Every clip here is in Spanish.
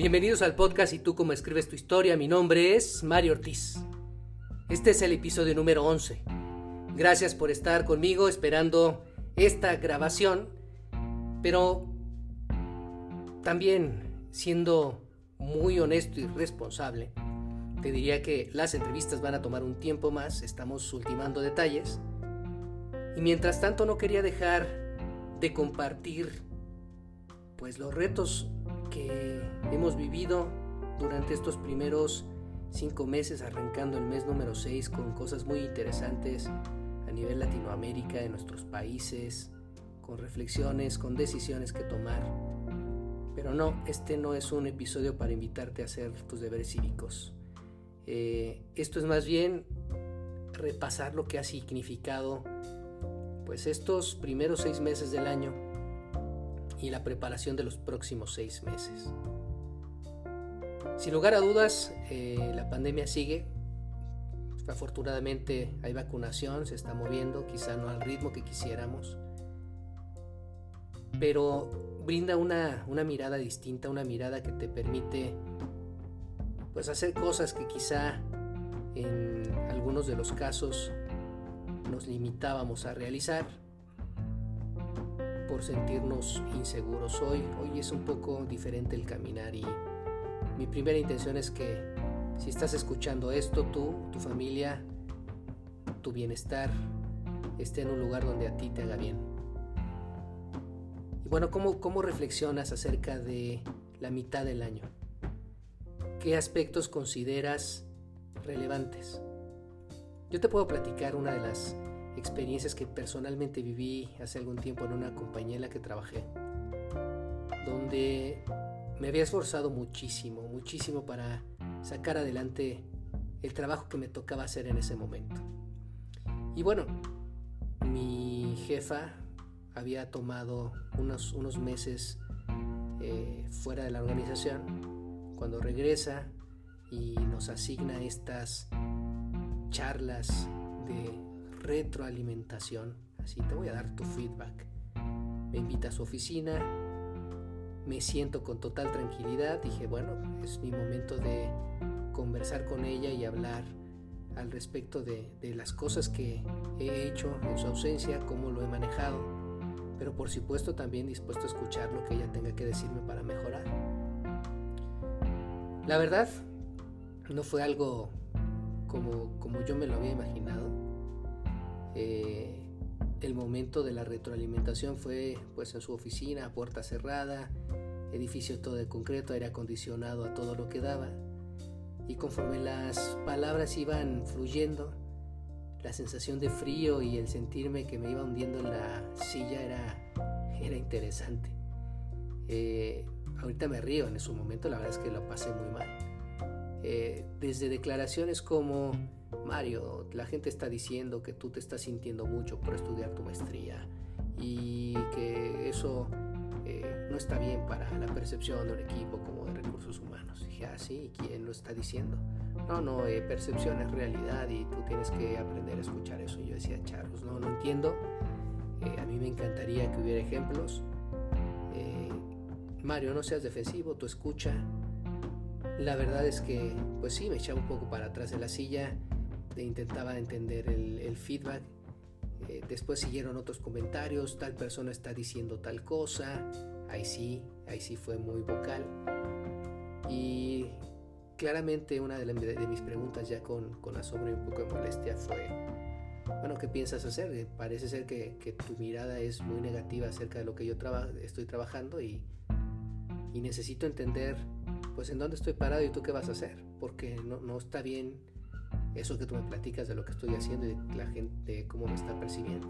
Bienvenidos al podcast y tú cómo escribes tu historia. Mi nombre es Mario Ortiz. Este es el episodio número 11. Gracias por estar conmigo esperando esta grabación, pero también siendo muy honesto y responsable, te diría que las entrevistas van a tomar un tiempo más, estamos ultimando detalles. Y mientras tanto no quería dejar de compartir pues los retos que hemos vivido durante estos primeros cinco meses, arrancando el mes número 6 con cosas muy interesantes a nivel Latinoamérica, de nuestros países, con reflexiones, con decisiones que tomar. Pero no, este no es un episodio para invitarte a hacer tus deberes cívicos. Eh, esto es más bien repasar lo que ha significado pues estos primeros seis meses del año y la preparación de los próximos seis meses. Sin lugar a dudas, eh, la pandemia sigue. Afortunadamente hay vacunación, se está moviendo, quizá no al ritmo que quisiéramos, pero brinda una, una mirada distinta, una mirada que te permite pues hacer cosas que quizá en algunos de los casos nos limitábamos a realizar por sentirnos inseguros. Hoy, hoy es un poco diferente el caminar y mi primera intención es que si estás escuchando esto, tú, tu familia, tu bienestar esté en un lugar donde a ti te haga bien. Y bueno, ¿cómo, cómo reflexionas acerca de la mitad del año? ¿Qué aspectos consideras relevantes? Yo te puedo platicar una de las experiencias que personalmente viví hace algún tiempo en una compañía que trabajé, donde me había esforzado muchísimo, muchísimo para sacar adelante el trabajo que me tocaba hacer en ese momento. Y bueno, mi jefa había tomado unos, unos meses eh, fuera de la organización. Cuando regresa y nos asigna estas charlas de retroalimentación. Así te voy a dar tu feedback. Me invita a su oficina, me siento con total tranquilidad. Dije, bueno, es mi momento de conversar con ella y hablar al respecto de, de, las cosas que he hecho en su ausencia, cómo lo he manejado, pero por supuesto también dispuesto a escuchar lo que ella tenga que decirme para mejorar. La verdad, no fue algo como, como yo me lo había imaginado. Eh, el momento de la retroalimentación fue pues en su oficina, puerta cerrada, edificio todo de concreto, aire acondicionado a todo lo que daba. Y conforme las palabras iban fluyendo, la sensación de frío y el sentirme que me iba hundiendo en la silla era, era interesante. Eh, ahorita me río, en su momento la verdad es que lo pasé muy mal. Eh, desde declaraciones como Mario, la gente está diciendo que tú te estás sintiendo mucho por estudiar tu maestría y que eso eh, no está bien para la percepción de un equipo como de recursos humanos. dije, ah, sí, ¿quién lo está diciendo? No, no, eh, percepción es realidad y tú tienes que aprender a escuchar eso. Y yo decía, Charlos, no, no entiendo. Eh, a mí me encantaría que hubiera ejemplos. Mario, no seas defensivo, tú escucha. La verdad es que, pues sí, me echaba un poco para atrás de la silla intentaba entender el, feedback. Eh, después siguieron otros comentarios, tal persona está diciendo tal cosa, ahí sí, ahí sí fue muy vocal. Y claramente una de, mis preguntas ya con, con, asombro y un poco de molestia fue, bueno, ¿qué piensas hacer? Eh, parece ser que, tu mirada es muy negativa acerca de lo que yo estoy trabajando y, y, necesito entender pues en dónde estoy parado y tú qué vas a hacer, porque no, no está bien eso que tú me platicas de lo que estoy haciendo y de la gente cómo me está percibiendo.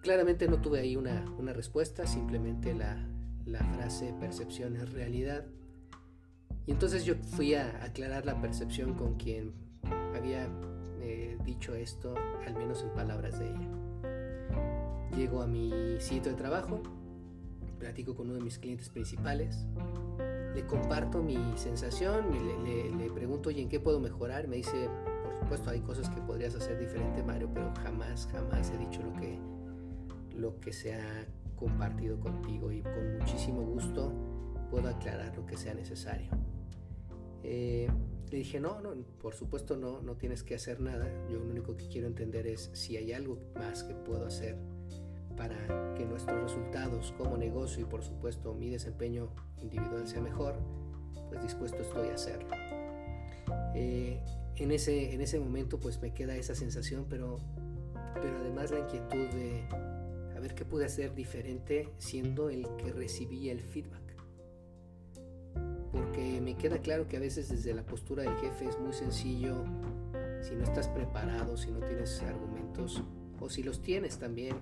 Claramente no tuve ahí una, una respuesta, simplemente la, la, frase percepción es realidad. Y entonces yo fui a aclarar la percepción con quien había eh, dicho esto, al menos en palabras de ella. Llego a mi sitio de trabajo, platico con uno de mis clientes principales, le comparto mi sensación, le, le, pregunto, oye, ¿en qué puedo mejorar? Me dice, por supuesto, hay cosas que podrías hacer diferente, Mario, pero jamás, jamás he dicho lo que, lo que se ha compartido contigo y con muchísimo gusto puedo aclarar lo que sea necesario. Eh, le dije, no, no, por supuesto no, no tienes que hacer nada. Yo lo único que quiero entender es si hay algo más que puedo hacer para que nuestros resultados como negocio y por supuesto mi desempeño individual sea mejor, pues dispuesto estoy a hacerlo. Eh, en, ese, en ese momento pues me queda esa sensación, pero, pero además la inquietud de a ver qué pude hacer diferente siendo el que recibía el feedback porque me queda claro que a veces desde la postura del jefe es muy sencillo, si no estás preparado, si no tienes argumentos, o si los tienes también,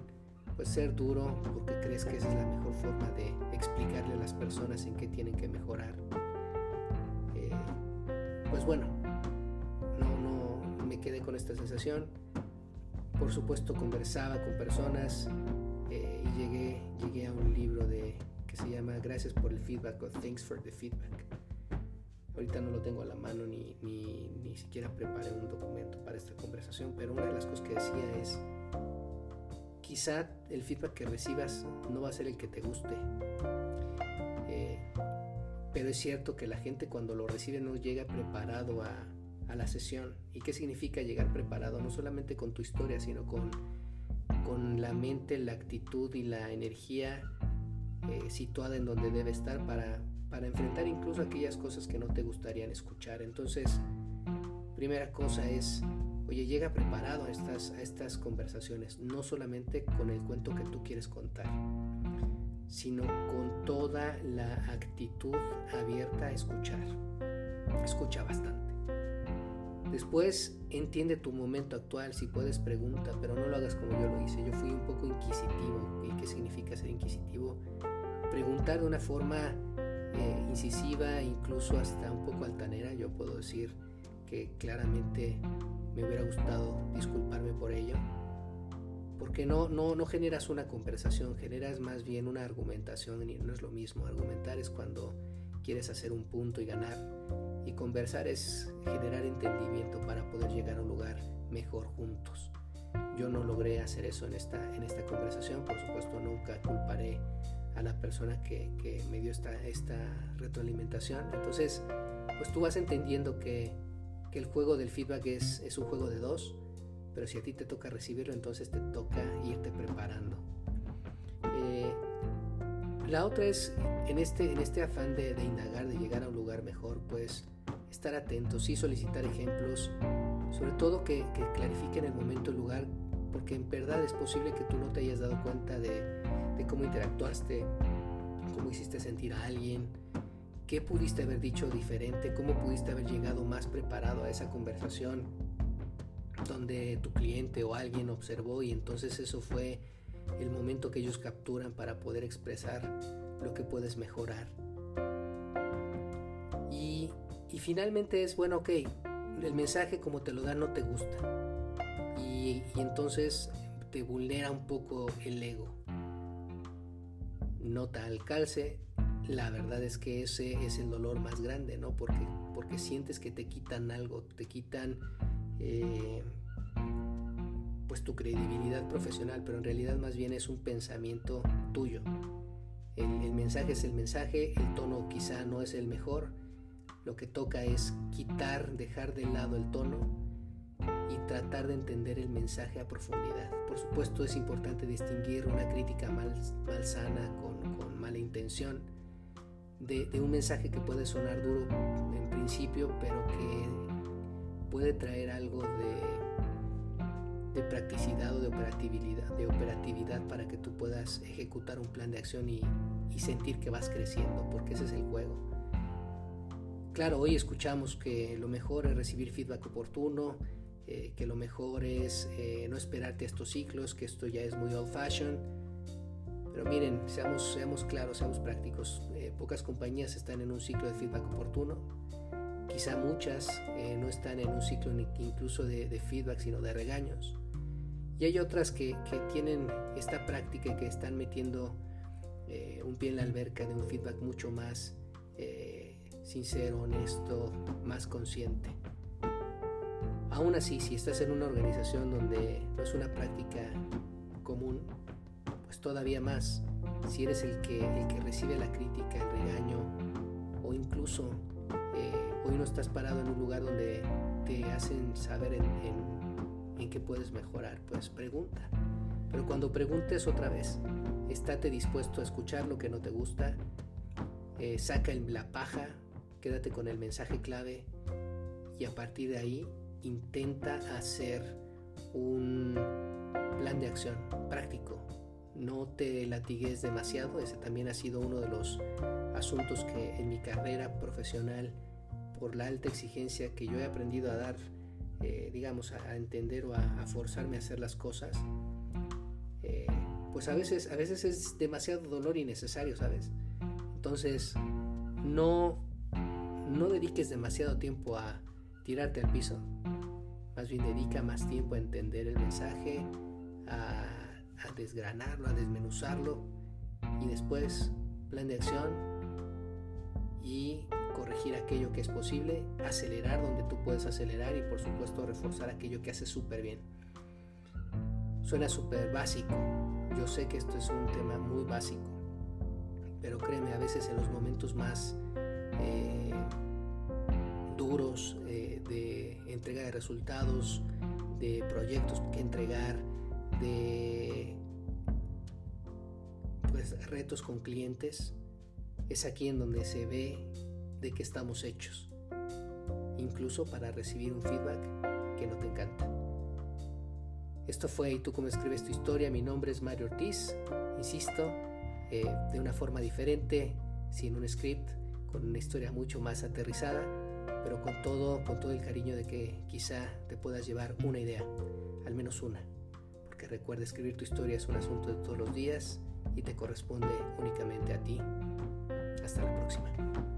pues ser duro porque crees que esa es la mejor forma de explicarle a las personas en qué tienen que mejorar. Eh, pues bueno, no, no me quedé con esta sensación. Por supuesto conversaba con personas eh, y llegué, llegué a un libro de que se llama Gracias por el feedback o Thanks for the feedback. Ahorita no lo tengo a la mano ni, ni, ni siquiera preparé un documento para esta conversación, pero una de las cosas que decía es, quizá el feedback que recibas no va a ser el que te guste, eh, pero es cierto que la gente cuando lo recibe no llega preparado a, la sesión. ¿Y qué significa llegar preparado? No solamente con tu historia, sino con, con la mente, la actitud y la energía eh, situada en donde debe estar para, para enfrentar incluso aquellas cosas que no te gustarían escuchar. Entonces, primera cosa es, oye, llega preparado a estas, a estas conversaciones, no solamente con el cuento que tú quieres contar, sino con toda la actitud abierta a escuchar. Escucha bastante. Después entiende tu momento actual, si puedes pregunta, pero no lo hagas como yo lo hice. Yo fui un poco inquisitivo. ¿Y qué significa ser inquisitivo? Preguntar de una forma eh, incisiva, incluso hasta un poco altanera. Yo puedo decir que claramente me hubiera gustado disculparme por ello. Porque no, no, no generas una conversación, generas más bien una argumentación y no es lo mismo. Argumentar es cuando quieres hacer un punto y ganar y conversar es generar entendimiento para poder llegar a un lugar mejor juntos. Yo no logré hacer eso en esta, en esta conversación, por supuesto nunca culparé a la persona que, que me dio esta, esta retroalimentación. Entonces, pues tú vas entendiendo que, que el juego del feedback es, es un juego de dos, pero si a ti te toca recibirlo, entonces te toca irte preparando. Eh, la otra es, en este, en este afán de, de, indagar, de llegar a un lugar mejor, pues estar atentos y solicitar ejemplos, sobre todo que, que clarifiquen el momento, el lugar, porque en verdad es posible que tú no te hayas dado cuenta de, de cómo interactuaste, cómo hiciste sentir a alguien, qué pudiste haber dicho diferente, cómo pudiste haber llegado más preparado a esa conversación donde tu cliente o alguien observó y entonces eso fue el momento que ellos capturan para poder expresar lo que puedes mejorar. Y, y finalmente es, bueno, ok, el mensaje como te lo da no te gusta. Y, y entonces te vulnera un poco el ego. Nota al calce, la verdad es que ese es el dolor más grande, ¿no? Porque, porque sientes que te quitan algo, te quitan... Eh, pues tu credibilidad profesional, pero en realidad más bien es un pensamiento tuyo. El, el, mensaje es el mensaje, el tono quizá no es el mejor, lo que toca es quitar, dejar de lado el tono y tratar de entender el mensaje a profundidad. Por supuesto es importante distinguir una crítica mal, malsana con, con mala intención de, un mensaje que puede sonar duro en principio, pero que puede traer algo de de practicidad o de operatividad, de operatividad para que tú puedas ejecutar un plan de acción y, y, sentir que vas creciendo, porque ese es el juego. Claro, hoy escuchamos que lo mejor es recibir feedback oportuno, eh, que lo mejor es eh, no esperarte a estos ciclos, que esto ya es muy old fashion. Pero miren, seamos, seamos claros, seamos prácticos. Eh, pocas compañías están en un ciclo de feedback oportuno quizá muchas eh, no están en un ciclo incluso de, de, feedback, sino de regaños. Y hay otras que, que tienen esta práctica que están metiendo eh, un pie en la alberca de un feedback mucho más eh, sincero, honesto, más consciente. Aún así, si estás en una organización donde no es una práctica común, pues todavía más si eres el que, el que recibe la crítica, el regaño, o incluso eh, hoy no estás parado en un lugar donde te hacen saber en, en, qué puedes mejorar, pues pregunta. Pero cuando preguntes otra vez, estate dispuesto a escuchar lo que no te gusta, eh, saca la paja, quédate con el mensaje clave y a partir de ahí intenta hacer un plan de acción práctico. No te latigues demasiado, ese también ha sido uno de los asuntos que en mi carrera profesional, por la alta exigencia que yo he aprendido a dar, eh, digamos, a, entender o a, forzarme a hacer las cosas, eh, pues a veces, a veces es demasiado dolor innecesario, ¿sabes? Entonces, no, no dediques demasiado tiempo a tirarte al piso. Más bien dedica más tiempo a entender el mensaje, a, a desgranarlo, a desmenuzarlo y después plan de acción y corregir aquello que es posible, acelerar donde tú puedes acelerar y por supuesto reforzar aquello que haces súper bien. Suena súper básico, yo sé que esto es un tema muy básico, pero créeme, a veces en los momentos más eh, duros eh, de entrega de resultados, de proyectos que entregar, de pues, retos con clientes, es aquí en donde se ve de qué estamos hechos, incluso para recibir un feedback que no te encanta. Esto fue ¿Y tú cómo escribes tu historia? Mi nombre es Mario Ortiz, insisto, eh, de una forma diferente, sin un script, con una historia mucho más aterrizada, pero con todo, con todo el cariño de que quizá te puedas llevar una idea, al menos una, porque recuerda escribir tu historia es un asunto de todos los días y te corresponde únicamente a ti. Hasta la próxima.